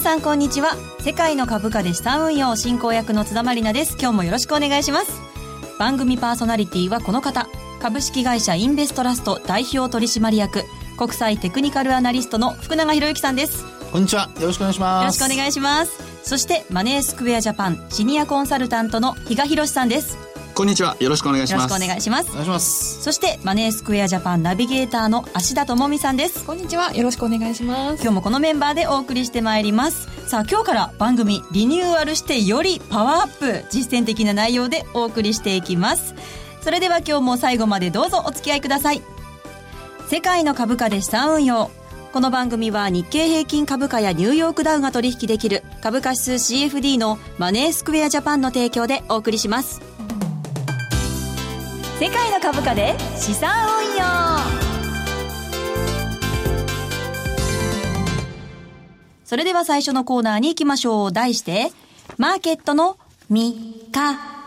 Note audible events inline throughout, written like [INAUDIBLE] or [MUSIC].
皆さんこんにちは。世界の株価で資産運用進行役の津田まりなです。今日もよろしくお願いします。番組パーソナリティはこの方。株式会社インベストラスト代表取締役国際テクニカルアナリストの福永博之さんです。こんにちは。よろしくお願いします。よろしくお願いします。そしてマネースクエアジャパンシニアコンサルタントの比嘉博さんですこんにちは。よろしくお願いします。よろしくお願いします。お願いします。そしてマネースクエアジャパンナビゲーターの芦田智美さんです。こんにちは。よろしくお願いします。今日もこのメンバーでお送りしてまいります。さあ今日から番組リニューアルしてよりパワーアップ。実践的な内容でお送りしていきます。それでは今日も最後までどうぞお付き合いください。世界の株価で資産運用。この番組は日経平均株価やニューヨークダウが取引できる株価指数 CFD のマネースクエアジャパンの提供でお送りします世界の株価で資産運用それでは最初のコーナーに行きましょう。題して、マーケットの見方。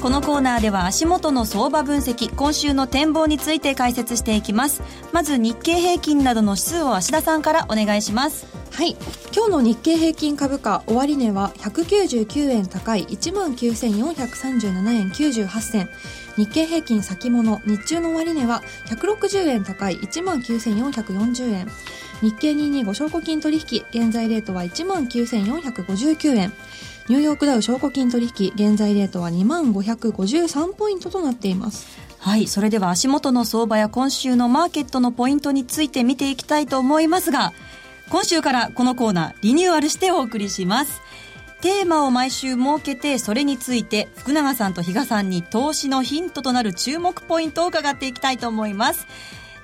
このコーナーでは足元の相場分析、今週の展望について解説していきます。まず日経平均などの指数を芦田さんからお願いします。はい今日の日経平均株価終値は199円高い1万9437円98銭日経平均先物日中の終値は160円高い1万9440円日経225証拠金取引現在レートは1万9459円ニューヨークダウ証拠金取引現在レートは2万553ポイントとなっていますはい。それでは足元の相場や今週のマーケットのポイントについて見ていきたいと思いますが、今週からこのコーナーリニューアルしてお送りします。テーマを毎週設けて、それについて福永さんと比嘉さんに投資のヒントとなる注目ポイントを伺っていきたいと思います。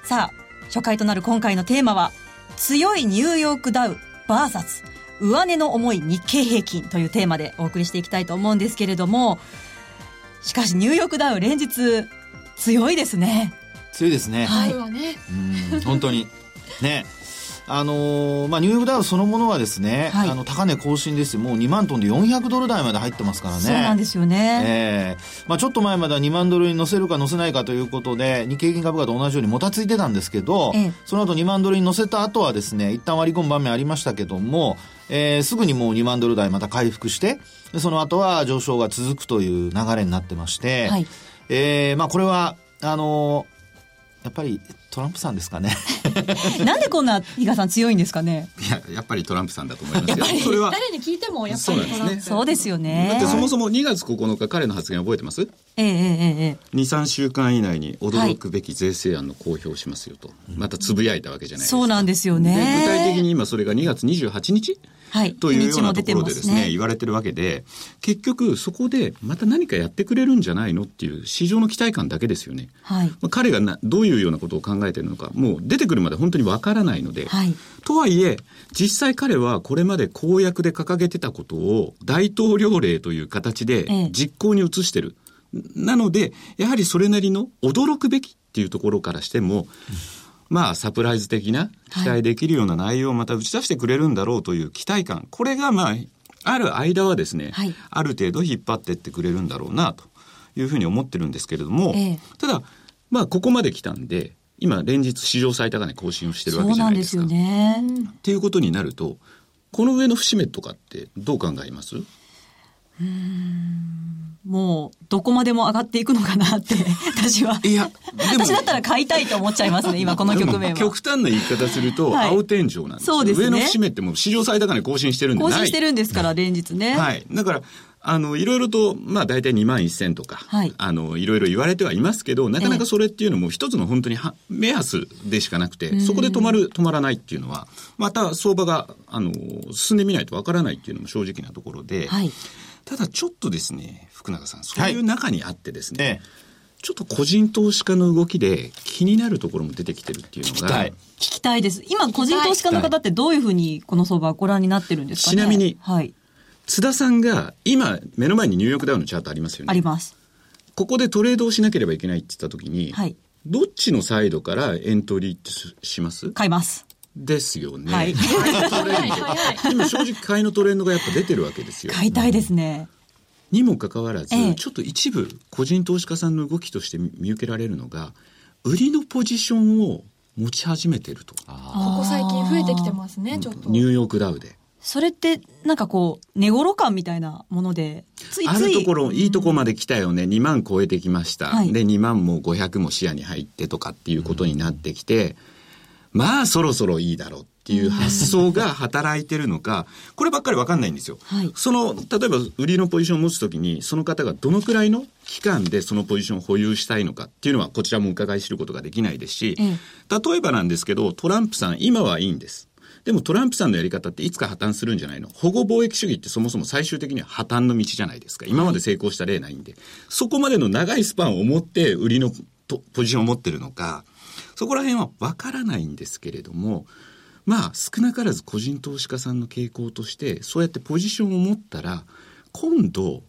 さあ、初回となる今回のテーマは、強いニューヨークダウ VS 上値の重い日経平均というテーマでお送りしていきたいと思うんですけれども、しかしニューヨークダウ連日強いですね。強いですね。はい。本当に。ねあのーまあ、ニューヨークダウそのものはですね、はい。あの高値更新ですよ。もう2万トンで400ドル台まで入ってますからね。そうなんですよね。ええ。まあ、ちょっと前までは2万ドルに乗せるか乗せないかということで、日経平均株価と同じようにもたついてたんですけど、ええ。その後2万ドルに乗せた後はですね、一旦割り込む場面ありましたけども、えーすぐにもう2万ドル台また回復して、でその後は上昇が続くという流れになってまして、はい。えーまあこれは、あのーやっぱりトランプさんですかね。[LAUGHS] なんでこんな比嘉さん強いんですかね。いややっぱりトランプさんだと思いますよそれは誰に聞いてもやっぱりトランプそうですよだねって。そもそも2月9日彼の発言覚えてます？ええええええ。23週間以内に驚くべき税制案の公表をしますよと、またつぶやいたわけじゃないですかそうなんですよでね。具体的に今それが2月28日？はい。というようなところでですすね、言われてるわけで、結局そこでまた何かやってくれるんじゃないのっていう市場の期待感だけですよね。はい。まあ彼がなどういうようなことを考えているのか、もう出てくるまで本当にわからないので、はい。とはいえ、実際彼はこれまで公約で掲げてたことを大統領令という形でええ実行に移してる。なので、やはりそれなりの驚くべきっていうところからしても、まあサプライズ的な期待できるような内容をまた打ち出してくれるんだろうという期待感。これがまあ、ある間はですね、はいある程度引っ張ってってくれるんだろうなというふうに思ってるんですけれども、ええただ、まあここまで来たんで、今連日史上最高値更新をしてるわけそうじゃなんいですか。なですよね。っていうことになると、この上の節目とかってどう考えます？もう、どこまでも上がっていくのかなって、[LAUGHS] 私は。いや、私だったら買いたいと思っちゃいますね、今この局面は。極端な言い方すると、はい青天井なんですよそうですね上の節目ってもう史上最高値更新してるんで。更新してるんですから、連日ね。はい。だから、あの、いろいろと、まあ大体2万1000とか、はいあの、いろいろ言われてはいますけど、なかなかそれっていうのも一つの本当には目安でしかなくて、そこで止まる、止まらないっていうのは、また相場が、あの、進んでみないとわからないっていうのも正直なところで、はい。ただちょっとですね、福永さん、そういう中にあってですね、ええちょっと個人投資家の動きで気になるところも出てきてるっていうのが、聞きたい聞きたいです。今、個人投資家の方ってどういうふうにこの相場をご覧になってるんですかね？ちなみにはい。津田さんが今目の前にニューヨークダウのチャートありますよね。あります。ここでトレードをしなければいけないって言った時に、はい。どっちのサイドからエントリーってしします？買います。ですよね。はい。今正直買いのトレンドがやっぱ出てるわけですよ。買いたいですね。にもかかわらず、ええちょっと一部個人投資家さんの動きとして見受けられるのが、売りのポジションを持ち始めてると。ここ最近に増えてきてますね、ちょっと。ニューヨークダウで。それって、なんかこう、寝頃感みたいなもので、ついつい。あるところ、いいとこまで来たよね。2万超えてきました。はいで、2万も500も視野に入ってとかっていうことになってきて、まあそろそろいいだろうっていう発想が働いてるのか、こればっかりわかんないんですよ。はいその、例えば売りのポジションを持つときに、その方がどのくらいの期間でそのポジションを保有したいのかっていうのは、こちらも伺い知ることができないですし、え例えばなんですけど、トランプさん、今はいいんです。でもトランプさんのやり方っていつか破綻するんじゃないの？保護貿易主義ってそもそも最終的には破綻の道じゃないですか。今まで成功した例ないんで。そこまでの長いスパンを持って売りのとポジションを持ってるのか、そこら辺はわからないんですけれども、まあ少なからず個人投資家さんの傾向として、そうやってポジションを持ったら、今度、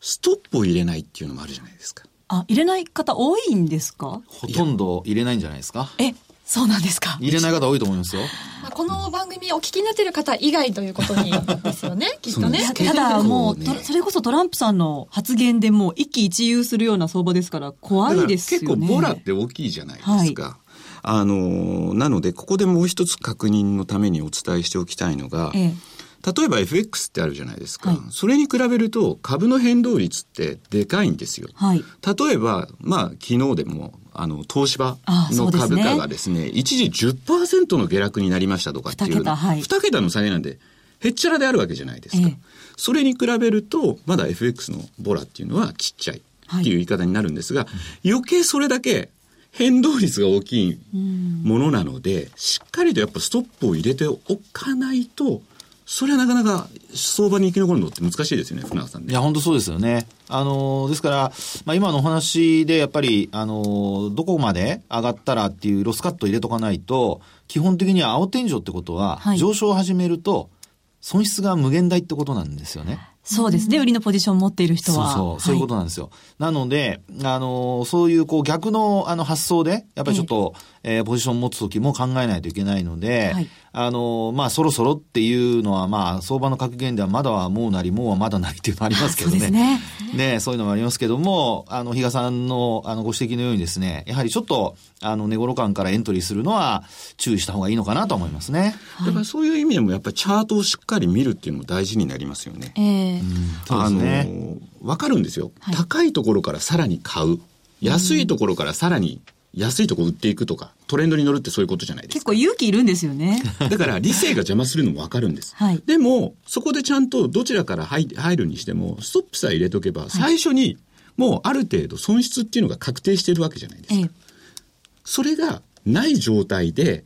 ストップを入れないっていうのもあるじゃないですか。あ、入れない方多いんですか？ほとんど入れないんじゃないですか？え、そうなんですか入れない方多いと思いますよ。まあ、この番組お聞きになっている方以外ということにですよね、[LAUGHS] きっとね。ただもう、ねとそれこそトランプさんの発言でもう一喜一憂するような相場ですから怖いですよね。だから結構ボラって大きいじゃないですか。あの、なので、ここでもう一つ確認のためにお伝えしておきたいのが、ええ例えば FX ってあるじゃないですか。はいそれに比べると株の変動率ってでかいんですよ。はい。例えば、まあ、昨日でも、あの、東芝の株価がですね、一時10%の下落になりましたとかっていう。二桁はい二桁の下げなんで、へっちゃらであるわけじゃないですか。ええそれに比べると、まだ FX のボラっていうのはちっちゃいっていう言い方になるんですが、余計それだけ変動率が大きいものなので、しっかりとやっぱストップを入れておかないと、それはなかなか相場に生き残るのって難しいですよね、船川さんね。いや、本当そうですよね。あの、ですから、まあ今のお話でやっぱり、あの、どこまで上がったらっていうロスカット入れとかないと、基本的には青天井ってことは、はい上昇を始めると、損失が無限大ってことなんですよね。そうですね。売りのポジションを持っている人は。そうそう、そういうことなんですよ。なので、あの、そういうこう逆のあの発想で、やっぱりちょっと、えーポジション持つときも考えないといけないので、はいあの、まあそろそろっていうのは、まあ相場の格言ではまだはもうなり、もうはまだなりっていうのはありますけどそうですね。ね、そういうのもありますけども、あの、比嘉さんの、あの、ご指摘のようにですね、やはりちょっと、あの、寝頃感からエントリーするのは、注意した方がいいのかなと思いますね。だからそういう意味でもやっぱりチャートをしっかり見るっていうのも大事になりますよね。ええそうですね。あの、わかるんですよ、はい高いところからさらに買う。安いところからさらに安いところ売っていくとか、トレンドに乗るってそういうことじゃないですか。結構勇気いるんですよね。だから理性が邪魔するのもわかるんです。はいでも、そこでちゃんとどちらから入入るにしても、ストップさえ入れとけば、最初にもうある程度損失っていうのが確定してるわけじゃないですか。ええそれがない状態で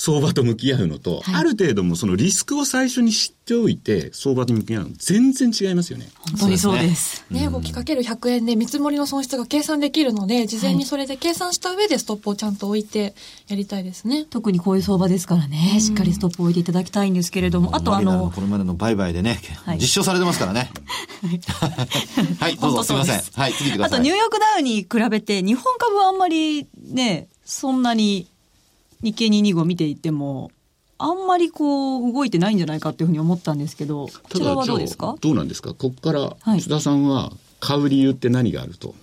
相場と向き合うのと、はいある程度もそのリスクを最初に知っておいて相場と向き合うの全然違いますよね。本当にそうです。ね、動きかける100円で見積もりの損失が計算できるので、事前にそれで計算した上でストップをちゃんと置いてやりたいですね。特にこういう相場ですからね、しっかりストップを置いていただきたいんですけれども、あとあの、これまでの売買でね、はい実証されてますからね。はい、どうぞ、すみません。はい、次行ってください。あとニューヨークダウに比べて、日本株はあんまりね、そんなに日経225見ていても、あんまりこう動いてないんじゃないかっていうふうに思ったんですけど、こちらはどうですか？どうなんですか？ここからはい。須田さんは買う理由って何があると、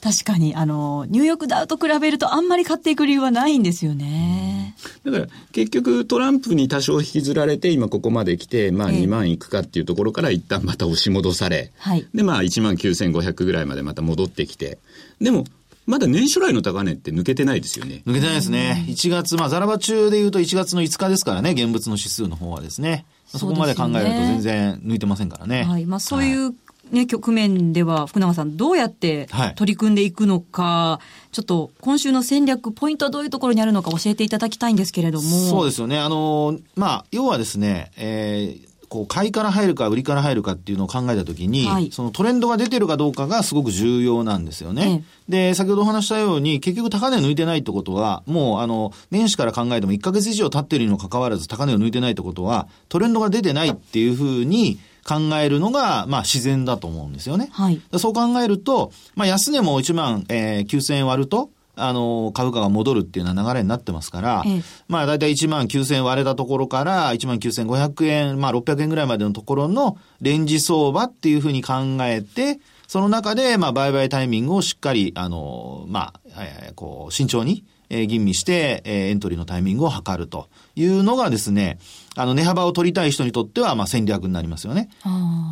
確かに、あの、ニューヨークダウと比べるとあんまり買っていく理由はないんですよね。だから結局トランプに多少引きずられて今ここまで来て、まあええ。2万いくかっていうところから一旦また押し戻され、はい。でまあ1万9500ぐらいまでまた戻ってきて、でもまだ年初来の高値って抜けてないですよね。抜けてないですね。1月、まあ、ザラバ中で言うと1月の5日ですからね、現物の指数の方はですね。そこまで考えると全然抜いてませんからね。はい。まあそういうね、局面では、福永さん、どうやってはい取り組んでいくのか、ちょっと今週の戦略、ポイントはどういうところにあるのか教えていただきたいんですけれども。そうですよね。あの、まあ、要はですね、えーこう、買いから入るか売りから入るかっていうのを考えたときに、はいそのトレンドが出てるかどうかがすごく重要なんですよね。で、先ほどお話したように、結局高値抜いてないってことは、もう、あの、年始から考えても1ヶ月以上経ってるにもかかわらず高値を抜いてないってことは、トレンドが出てないっていうふうに考えるのが、まあ、自然だと思うんですよね。はい。そう考えると、まあ、安値も1万、えー9000円割ると、あの、株価が戻るっていうような流れになってますから、ええ。まあ、だいたい1万9000円割れたところから、1万9500円、まあ、600円ぐらいまでのところのレンジ相場っていうふうに考えて、その中で、まあ、売買タイミングをしっかり、あの、まあ、えーこう、慎重に、えー、吟味して、えー、エントリーのタイミングを測るというのがですね、あの、値幅を取りたい人にとっては、まあ、戦略になりますよね。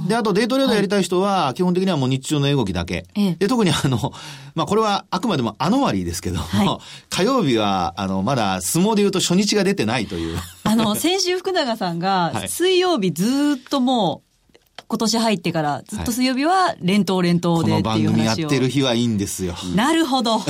で、あと、デイトレードやりたい人は、基本的にはもう日中の動きだけ。はい、で、特にあの、まあ、これはあくまでもアノマリーですけども、はい、火曜日は、あの、まだ相撲で言うと初日が出てないという。あの、先週福永さんが、[LAUGHS] 水曜日ずっともう、今年入ってからずっと水曜日は連投連投でっていう話を、この番組やってる日はいいんですよ。なるほど。か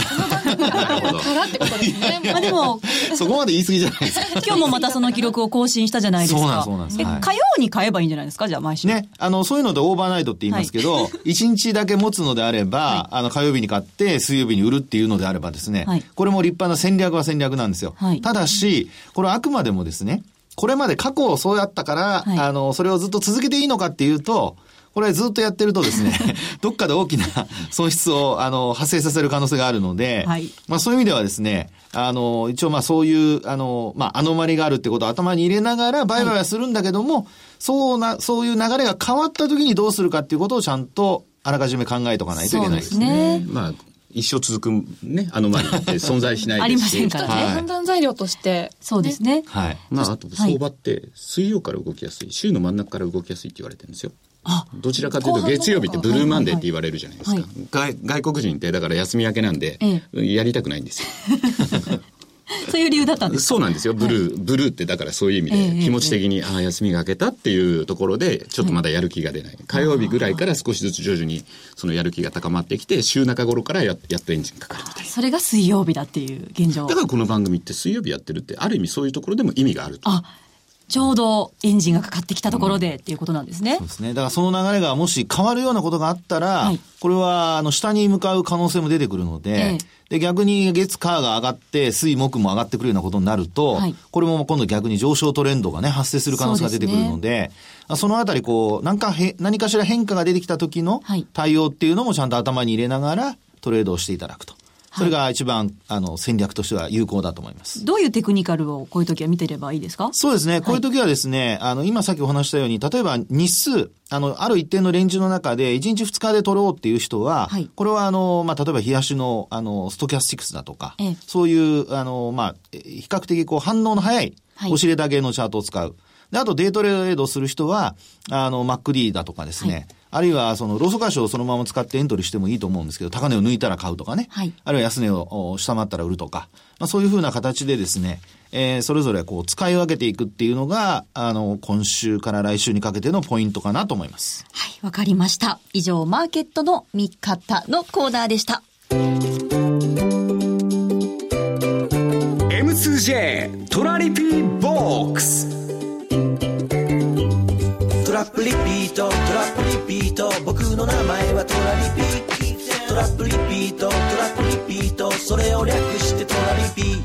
らってことですね。[LAUGHS] まあでも、そこまで言い過ぎじゃないですか。今日もまたその記録を更新したじゃないですか。そうなんそうなんです。火曜に買えばいいんじゃないですか？じゃあ毎週。ね。あの、そういうのでオーバーナイトって言いますけど、一、はい、日だけ持つのであれば、あの、火曜日に買って水曜日に売るっていうのであればですね、はい、これも立派な戦略は戦略なんですよ。はい、ただし、これはあくまでもですね、これまで過去そうやったから、はい、あの、それをずっと続けていいのかっていうと、これずっとやってるとですね、[LAUGHS] どっかで大きな [LAUGHS] 損失を、あの、発生させる可能性があるので、はい、まあそういう意味ではですね、あの、一応まあそういう、あの、まあアノマリがあるってことを頭に入れながら売買はするんだけども、はい、そうな、そういう流れが変わった時にどうするかっていうことをちゃんとあらかじめ考えとかないといけないですね。すね。まあ一生続くね、アノマリって [LAUGHS] 存在しないですし。ありませんからね。判断材料として。そうですね。はい。まあ、あと相場って水曜から動きやすい、週の真ん中から動きやすいって言われてるんですよ。どちらかというと月曜日ってブルーマンデーって言われるじゃないですか、外外国人ってだから休み明けなんで、やりたくないんですよ [LAUGHS] そういう理由だったんですそうなんですよ。ブルー、ブルーってだからそういう意味で気持ち的に、ああ、休みが明けたっていうところで、ちょっとまだやる気が出ない。火曜日ぐらいから少しずつ徐々にそのやる気が高まってきて、週中頃からややっとエンジンかかるみたいな。それが水曜日だっていう現状。だからこの番組って水曜日やってるって、ある意味そういうところでも意味があると。あちょうどエンジンがかかってきたところで、っていうことなんですね。そうですね。だからその流れがもし変わるようなことがあったら、はい、これはあの下に向かう可能性も出てくるので、ええ、で逆に月火が上がって水木も上がってくるようなことになると、はい、これも今度逆に上昇トレンドがね発生する可能性が出てくるので、そ、ね、そのあたりこう何かへ何かしら変化が出てきた時の対応っていうのもちゃんと頭に入れながらトレードをしていただくと。それが一番、あの、戦略としては有効だと思います。どういうテクニカルをこういう時は見てればいいですか？そうですね。こういう時はですね、あの、今さっきお話したように、例えば日数、あの、ある一定のレンジの中で、1日2日で取ろうっていう人は、はい、これはあの、まあ、例えば冷やしの、あの、ストキャスティクスだとか、ええ、そういう、あの、まあ、比較的こう反応の早い、おしれだけのチャートを使う。で、あとデイトレードする人は、あの、 MACD だとかですね、はいあるいは、その、ローソク足をそのまま使ってエントリーしてもいいと思うんですけど、高値を抜いたら買うとかね。はい。あるいは安値を下回ったら売るとか。まあ、そういうふうな形でですね、えー、それぞれこう、使い分けていくっていうのが、あの、今週から来週にかけてのポイントかなと思います。はい、わかりました。以上、マーケットの見方のコーナーでした。M2J トラリピーボックストラップリピート。トラップリピート。僕の名前はトラリピ。トラップリピート。トラップリピート。それを略してトラリピ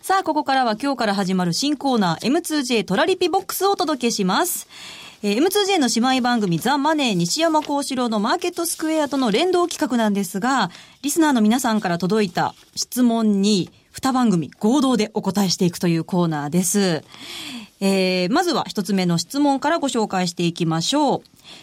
さあ、ここからは今日から始まる新コーナー M2J トラリピボックスをお届けします。えー、M2J の姉妹番組ザ・マネー西山幸四郎のマーケットスクエアとの連動企画なんですが、リスナーの皆さんから届いた質問に2番組合同でお答えしていくというコーナーです。えー、まずは一つ目の質問からご紹介していきましょう。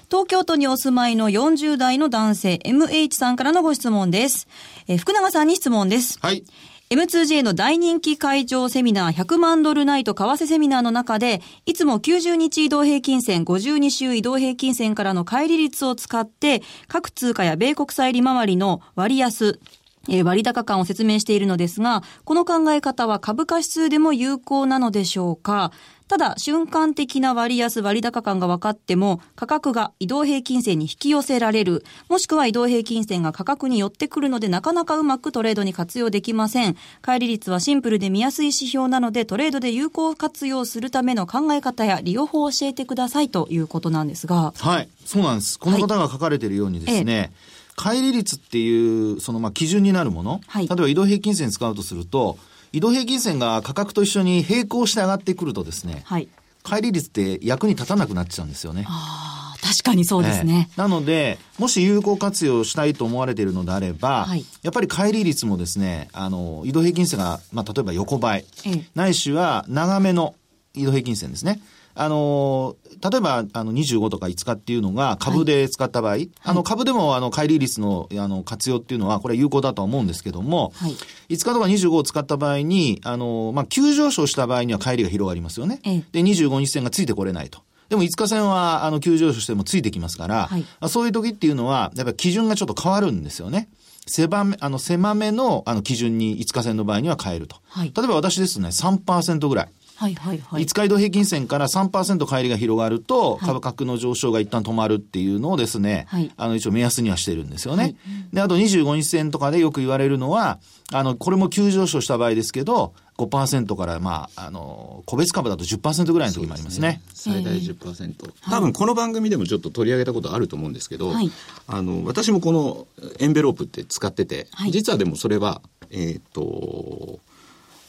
東京都にお住まいの40代の男性 MH さんからのご質問です。えー、福永さんに質問です。はい。M2J の大人気会場セミナー100万ドルナイト為替セミナーの中で、いつも90日移動平均線、52週移動平均線からの乖離率を使って、各通貨や米国債利回りの割安、えー、割高感を説明しているのですが、この考え方は株価指数でも有効なのでしょうか？ただ、瞬間的な割安割高感が分かっても、価格が移動平均線に引き寄せられる、もしくは移動平均線が価格に寄ってくるので、なかなかうまくトレードに活用できません。帰り率はシンプルで見やすい指標なので、トレードで有効活用するための考え方や利用法を教えてくださいということなんですが。はい、そうなんです。この方が書かれているようにですね、はい乖離率っていう、そのまあ基準になるもの、はい、例えば移動平均線使うとすると、移動平均線が価格と一緒に並行して上がってくるとですね、はい、乖離率って役に立たなくなっちゃうんですよね。あ確かにそうですね、えー、なので、もし有効活用したいと思われているのであれば、はい、やっぱり乖離率もですね、あの、移動平均線が、まあ、例えば横ばい、ええ、ないしは長めの移動平均線ですね。あの、例えば、あの、25とか5日っていうのが株で使った場合、あの、株でも、あの、乖離率の、あの、活用っていうのは、これ有効だとは思うんですけども、はい5日とか25を使った場合に、あの、まあ、急上昇した場合には乖離が広がりますよね。ええで、25日線がついてこれないと。でも5日線は、あの、急上昇してもついてきますから、はいまあそういう時っていうのは、やっぱり基準がちょっと変わるんですよね。狭め、あの、狭めの、あの、基準に5日線の場合には変えると。はい例えば私ですとね、3%ぐらい。はいはいはい。5日移動平均線から3%乖離が広がると、はい。株価格の上昇が一旦止まるっていうのをですね、はい。あの一応目安にはしてるんですよね。で、あと25日線とかでよく言われるのは、あの、これも急上昇した場合ですけど、5%から、まあ、あの、個別株だと10%ぐらいの時もありますね。最大10%、多分この番組でもちょっと取り上げたことあると思うんですけど、はい。あの私もこのエンベロープって使ってて、はい。実はでもそれはえっ、と、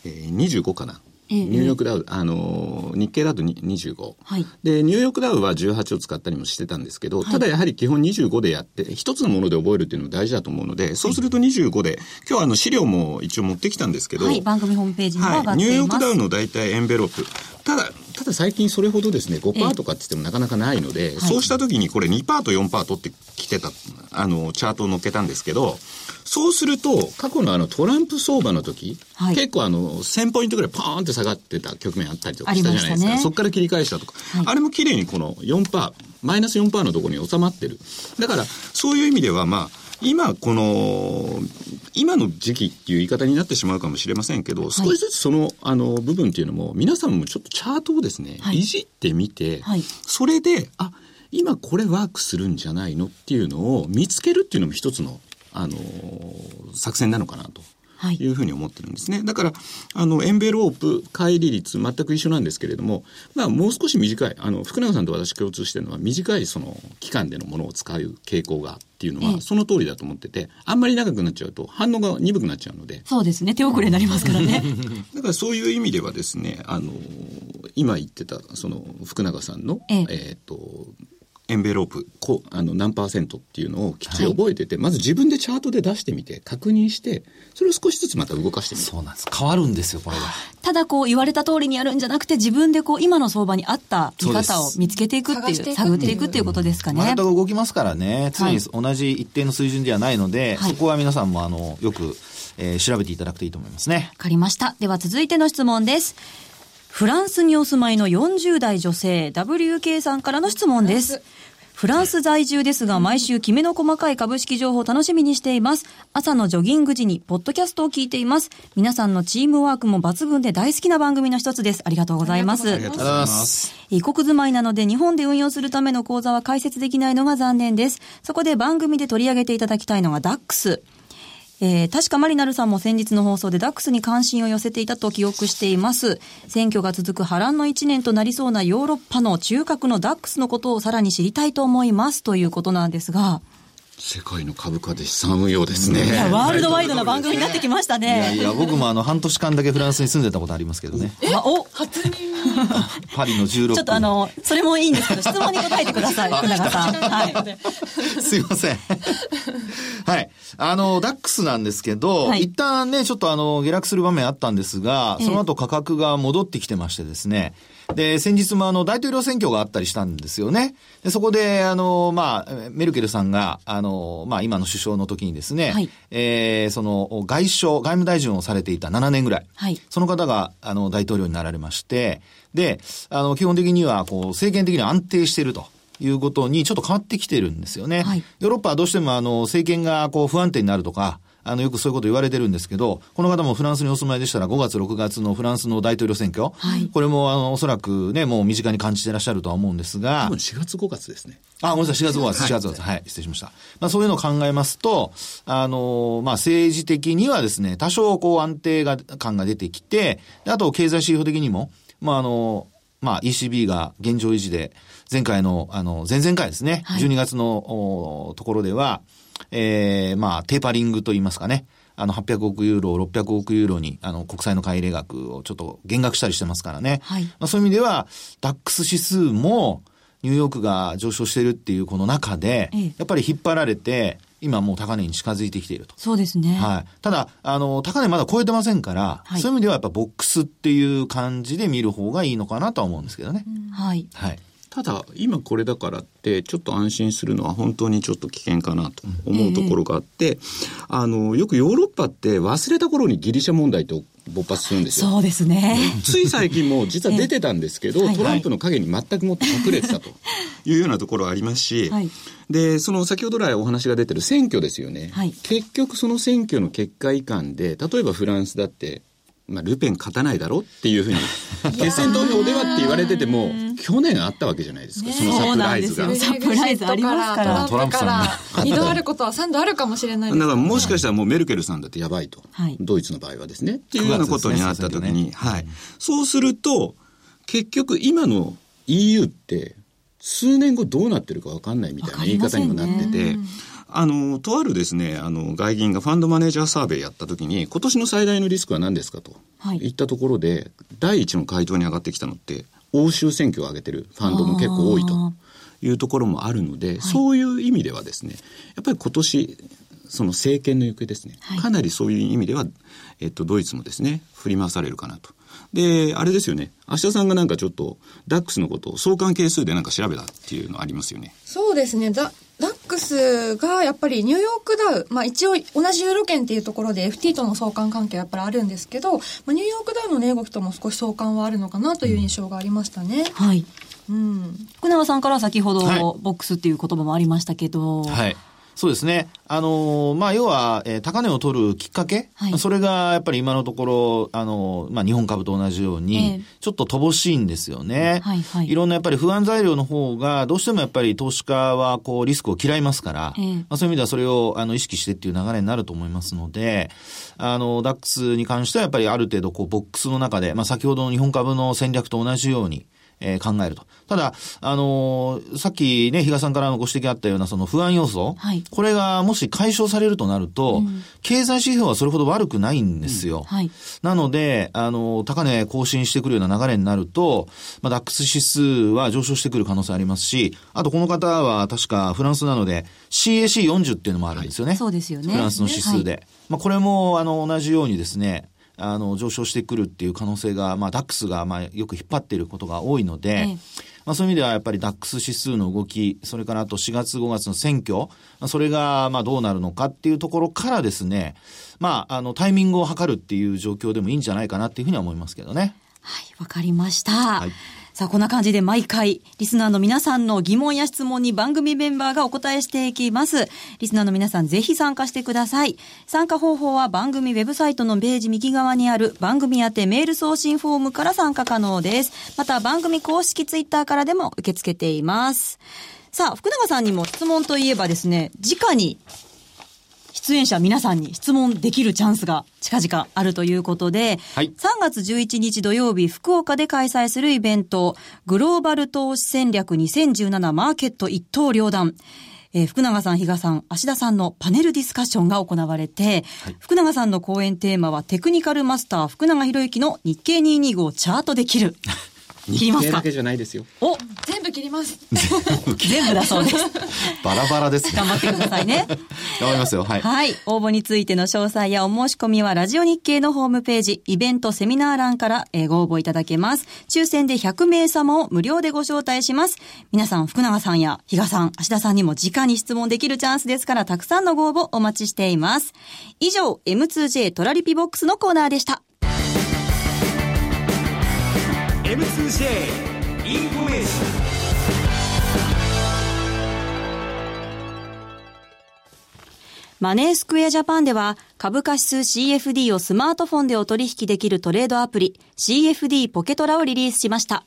えー、25かな、ええニューヨークダウあの日経だとに25、はい。でニューヨークダウは18を使ったりもしてたんですけど、ただやはり基本25でやって一つのもので覚えるっていうのも大事だと思うのでそうすると25で今日はあの資料も一応持ってきたんですけど、はい、番組ホームページにも上がはい、っています。ニューヨークダウの大体エンベロープ。ただ、ただ最近それほどですね、5%とかって言ってもなかなかないので、そうした時にこれ2%と4%取ってきてた、あの、チャートを載っけたんですけど、そうすると、過去のあのトランプ相場の時、はい。結構あの、1000ポイントぐらいパーンって下がってた局面あったりとかしたじゃないですか。ね。そこから切り返したとか、はい。あれも綺麗にこの4%、マイナス4%のところに収まってる。だから、そういう意味ではまあ、今この、今の時期っていう言い方になってしまうかもしれませんけど、少しずつその、あの、部分っていうのも、皆さんもちょっとチャートをですね、はい。い、じってみて、はい。それで、あ、今これワークするんじゃないのっていうのを見つけるっていうのも一つの、あの、作戦なのかなと。はいいうふうに思ってるんですね。だから、あの、エンベロープ、乖離率、全く一緒なんですけれども、まあ、もう少し短い、あの、福永さんと私共通してるのは、短いその、期間でのものを使う傾向がっていうのええは、その通りだと思ってて、あんまり長くなっちゃうと、反応が鈍くなっちゃうので、そうですね。手遅れになりますからね。[LAUGHS] だからそういう意味ではですね、あの、今言ってた、その、福永さんの、えええっ、と、エンベロープ、こう、あの、何パーセントっていうのをきっちり覚えてて、まず自分でチャートで出してみて、確認して、それを少しずつまた動かしてみる。そうなんです。変わるんですよ、これが。[SIGHS] ただこう言われた通りにやるんじゃなくて自分でこう今の相場に合った見方を見つけていくっていう、そうです探っていくっていうことですかねマーケッ。トが動きますからね、常にはい同じ一定の水準ではないので、はいそこは皆さんもあの、よく、えー調べていただくといいと思いますね。わかりました。では続いての質問です。フランスにお住まいの40代女性 WK さんからの質問です。フランス在住ですが、毎週きめの細かい株式情報を楽しみにしています。朝のジョギング時に、ポッドキャストを聞いています。皆さんのチームワークも抜群で大好きな番組の一つです。ありがとうございます。ありがとうございます異国住まいなので日本で運用するための講座は解説できないのが残念です。そこで番組で取り上げていただきたいのが DAX。えー、確かマリナルさんも先日の放送でダックスに関心を寄せていたと記憶しています。選挙が続く波乱の一年となりそうなヨーロッパの中核のダックスのことをさらに知りたいと思いますということなんですが、世界の株価で資産運用ですね。いやワールドワイドな番組になってきましたいやいね。や、僕もあの、半年間だけフランスに住んでたことありますけどね。あおパリの16ちょっとあの、それもいいんですけど、質問に答えてください、[LAUGHS] 福永さん。はい。すいません。はい。あの、ダックスなんですけど、はい一旦ね、ちょっとあの、下落する場面あったんですが、ええその後価格が戻ってきてましてですね。で、先日もあの、大統領選挙があったりしたんですよね。でそこで、あの、まあ、メルケルさんが、あの、まあ、今の首相の時にですね、はいえーその、外相、外務大臣をされていた7年ぐらい。はいその方が、あの、大統領になられまして、で、あの、基本的には、こう、政権的には安定していると。いうことにちょっと変わってきてるんですよね。はいヨーロッパはどうしてもあの政権がこう不安定になるとか、あのよくそういうこと言われてるんですけど、この方もフランスにお住まいでしたら5月6月のフランスの大統領選挙、はい。これもあのおそらくね、もう身近に感じてらっしゃるとは思うんですが。多分、4月5月ですね。あ、ごめんなさい、4月5月、4月5月、はい、失礼しました。まあそういうのを考えますと、あの、まあ政治的にはですね、多少こう安定が感が出てきて、であと経済指標的にも、まああの、まあ ECB が現状維持で、前回の、あの、前々回ですね、はい。12月のおところでは、えー、まあテーパリングと言いますかね、あの、800億ユーロ、600億ユーロに、あの、国債の買い入れ額をちょっと減額したりしてますからね。はいまあ、そういう意味では、ダックス指数も、ニューヨークが上昇してるっていうこの中で、ええやっぱり引っ張られて、今もう高値に近づいてきていると。そうですね。はい。ただ、あの、高値まだ超えてませんから、はいそういう意味ではやっぱボックスっていう感じで見る方がいいのかなとは思うんですけどね。はい。はい。ただ今これだからってちょっと安心するのは本当にちょっと危険かなと思うところがあって、あのよくヨーロッパって忘れた頃にギリシャ問題と勃発するんですよ。そうですね。つい最近も実は出てたんですけど、ええはいトランプの影に全くもって隠れてたと [LAUGHS] いうようなところはありますし、はいで、その先ほど来お話が出てる選挙ですよね。はい結局その選挙の結果以下で、例えばフランスだって、まあ、ルペン勝たないだろっていうふうに、決選投票ではって言われてても、去年あったわけじゃないですか、そのサプライズが。そうなんですよ。サプライズありますから。トランプさん二度あることは三度あるかもしれないです。だからもしかしたらもうメルケルさんだってやばいと。はい。ドイツの場合はですね。っていうようなことになった時9に、はい。そうすると、結局今の EU って、数年後どうなってるか分かんないみたいな言い方にもなってて、あの、とあるですね、あの、外銀がファンドマネージャーサーベイやった時に、今年の最大のリスクは何ですかと、はい。言ったところで、第一の回答に上がってきたのって、欧州選挙を挙げてるファンドも結構多いというところもあるので、そういう意味ではですね、やっぱり今年、その政権の行方ですね、はい。かなりそういう意味では、えっと、ドイツもですね、振り回されるかなと。で、あれですよね、明日さんがなんかちょっと、ダックスのことを相関係数でなんか調べたっていうのありますよね。そうですね。ダダックスがやっぱりニューヨークダウ、まあ、一応同じユーロ圏っていうところで FT との相関関係はやっぱりあるんですけど、まあ、ニューヨークダウの値動きとも少し相関はあるのかなという印象がありましたね。はい。うん、福永さんから先ほど、はいボックスっていう言葉もありましたけど、はい。そうですね。あのーまあ、要は、えー高値を取るきっかけ、はい。それがやっぱり今のところ、あのーまあ、日本株と同じように、ええ。ちょっと乏しいんですよね。はいはい。ろんなやっぱり不安材料の方が、どうしてもやっぱり投資家はこうリスクを嫌いますから、ええ。まあ、そういう意味ではそれをあの意識してっていう流れになると思いますので、あの、ダックスに関してはやっぱりある程度こうボックスの中で、まあ、先ほどの日本株の戦略と同じように、えー考えると。ただ、あのーさっきね、比嘉さんからのご指摘あったようなその不安要素、はいこれがもし解消されるとなると、経済指標はそれほど悪くないんですよ。はい。なので、あの、高値更新してくるような流れになると、まあ、ダックス指数は上昇してくる可能性ありますし、あとこの方は確かフランスなので CAC40 っていうのもあるんですよね。そうですよねフランスの指数で。まあ、これも、あの、同じようにですね、あの、上昇してくるっていう可能性が、まあ、ダックスが、まあ、よく引っ張っていることが多いので、ええまあ、そういう意味ではやっぱりダックス指数の動き、それからあと4月5月の選挙、まあ、それがまあどうなるのかっていうところからですね、まあ、あの、タイミングを測るっていう状況でもいいんじゃないかなっていうふうには思いますけどね。はい、わかりました。いさあ、こんな感じで毎回、リスナーの皆さんの疑問や質問に番組メンバーがお答えしていきます。リスナーの皆さん、ぜひ参加してください。参加方法は番組ウェブサイトのページ右側にある番組宛てメール送信フォームから参加可能です。また、番組公式ツイッターからでも受け付けています。さあ、福永さんにも質問といえばですね、直に出演者皆さんに質問できるチャンスが近々あるということで、はい3月11日土曜日、福岡で開催するイベント、グローバル投資戦略2017マーケット一刀両断。えー福永さん、比嘉さん、芦田さんのパネルディスカッションが行われて、福永さんの講演テーマはテクニカルマスター福永博之の日経225をチャートできる。切りますか日経だけじゃないですよ。お全部切ります。[LAUGHS] 全部だそうです。バラバラですね。頑張ってくださいね。頑張りますよ。はい。はい。応募についての詳細やお申し込みは、ラジオ日経のホームページ、イベントセミナー欄からえーご応募いただけます。抽選で100名様を無料でご招待します。皆さん、福永さんや比嘉さん、芦田さんにも直に質問できるチャンスですから、たくさんのご応募お待ちしています。以上、M2J トラリピボックスのコーナーでした。M2J インフォメーションマネースクエアジャパンでは株価指数 CFD をスマートフォンでお取引できるトレードアプリ CFD ポケトラをリリースしました。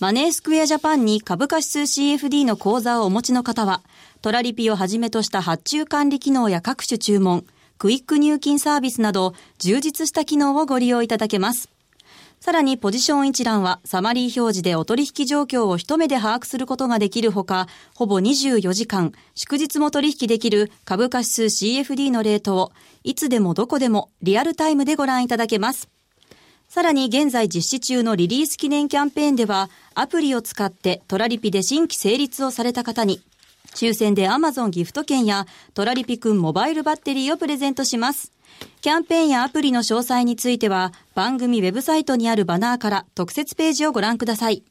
マネースクエアジャパンに株価指数 CFD の口座をお持ちの方は、トラリピをはじめとした発注管理機能や各種注文、クイック入金サービスなど充実した機能をご利用いただけます。さらにポジション一覧はサマリー表示でお取引状況を一目で把握することができるほか、ほぼ24時間、祝日も取引できる株価指数 CFD のレートを、いつでもどこでもリアルタイムでご覧いただけます。さらに現在実施中のリリース記念キャンペーンでは、アプリを使ってトラリピで新規成立をされた方に、抽選で Amazon ギフト券やトラリピくんモバイルバッテリーをプレゼントします。キャンペーンやアプリの詳細については番組ウェブサイトにあるバナーから特設ページをご覧ください。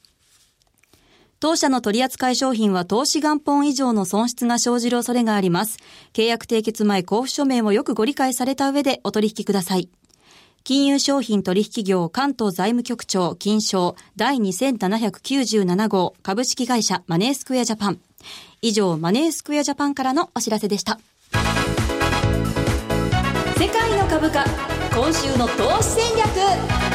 当社の取扱い商品は投資元本以上の損失が生じる恐れがあります。契約締結前交付書面をよくご理解された上でお取引ください。金融商品取引業関東財務局長金賞第2797号株式会社マネースクエアジャパン。以上、マネースクエアジャパンからのお知らせでした。世界の株価、今週の投資戦略。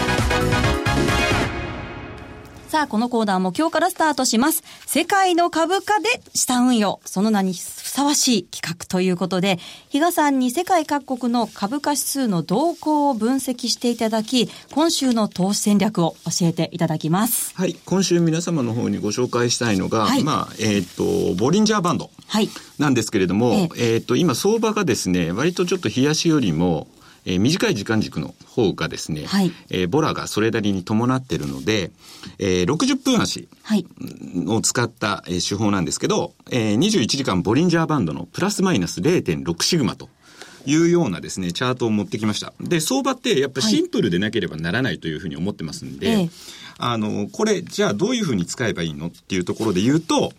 さあ、このコーナーも今日からスタートします。世界の株価で資産運用。その名にふさわしい企画ということで、比嘉さんに世界各国の株価指数の動向を分析していただき、今週の投資戦略を教えていただきます。はい。今週皆様の方にご紹介したいのが、はいまあ、えっ、と、ボリンジャーバンドはい。なんですけれども、ええっ、と、今相場がですね、割とちょっと冷やしよりも、えー短い時間軸の方がですね、はいえーボラがそれなりに伴っているので、えー60分足はい。を使った、えー手法なんですけど、えー21時間ボリンジャーバンドのプラスマイナス0.6シグマというようなですね、チャートを持ってきました。で、相場ってやっぱシンプルでなければならないというふうに思ってますんで、ええあの、これ、じゃあどういうふうに使えばいいのっていうところで言うと、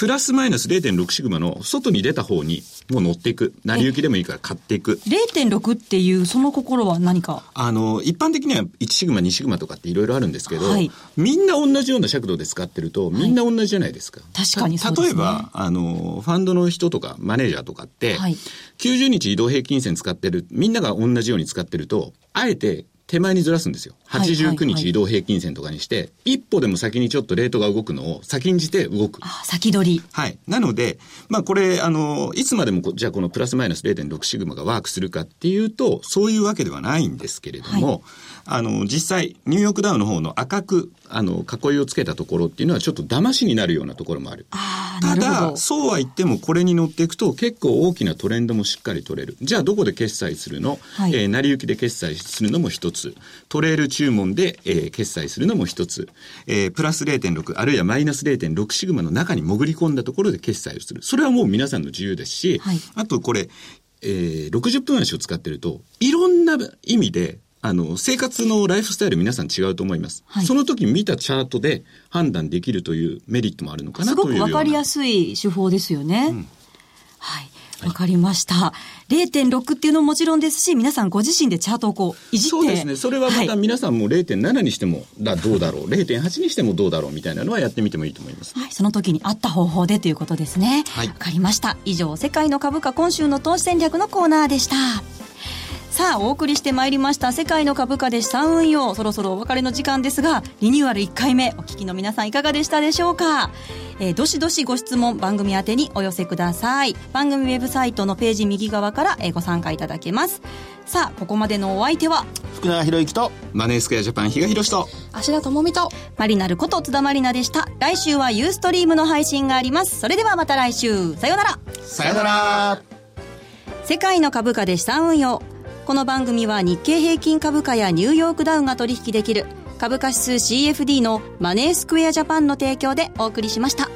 プラスマイナス0.6シグマの外に出た方にもう乗っていく。成り行きでもいいから買っていく。0.6っていうその心は何か？あの、一般的には1シグマ、2シグマとかっていろいろあるんですけど、はいみんな同じような尺度で使ってると、みんな同じじゃないですか。確かにたそうですね例えば、あの、ファンドの人とかマネージャーとかって、はい90日移動平均線使ってる、みんなが同じように使ってると、あえて手前にずらすんですよ。はいはいはい89日移動平均線とかにして、一歩でも先にちょっとレートが動くのを先んじて動く。あ先取り。はい。なので、まあこれ、あの、いつまでもこ、じゃあこのプラスマイナス0.6シグマがワークするかっていうと、そういうわけではないんですけれども、あの、実際、ニューヨークダウの方の赤く、あの、囲いをつけたところっていうのはちょっと騙しになるようなところもある。ただ、。そうは言ってもこれに乗っていくと結構大きなトレンドもしっかり取れる。じゃあどこで決済するの、はいえー成り行きで決済するのも一つ。トレール注文で、えー決済するのも一つ。えープラス0.6あるいはマイナス0.6シグマの中に潜り込んだところで決済をする。それはもう皆さんの自由ですし、はいあとこれ、えー60分足を使ってると、いろんな意味で、あの、生活のライフスタイル皆さん違うと思います。はいその時見たチャートで判断できるというメリットもあるのかなすごくというような。わかりやすい手法ですよね。はい。わかりました。0.6っていうのももちろんですし、皆さんご自身でチャートをこう、いじって。そうですね。それはまたい皆さんも0.7にしてもだどうだろう、0.8にしてもどうだろうみたいなのはやってみてもいいと思います。はい、その時に合った方法でということですね。はいわかりました。以上、世界の株価今週の投資戦略のコーナーでした。さあ、お送りしてまいりました世界の株価で資産運用。そろそろお別れの時間ですが、リニューアル1回目、お聞きの皆さんいかがでしたでしょうか？えーどしどしご質問番組宛てにお寄せください。番組ウェブサイトのページ右側から、えーご参加いただけます。さあ、ここまでのお相手は、福永博之とマネースクエアジャパン、比嘉宏と。芦田智美とマリナルこと津田マリナでした。来週はユーストリームの配信があります。それではまた来週。さようなら。さよなら世界の株価で資産運用この番組は日経平均株価やニューヨークダウンが取引できる株価指数 CFD のマネースクエアジャパンの提供でお送りしました。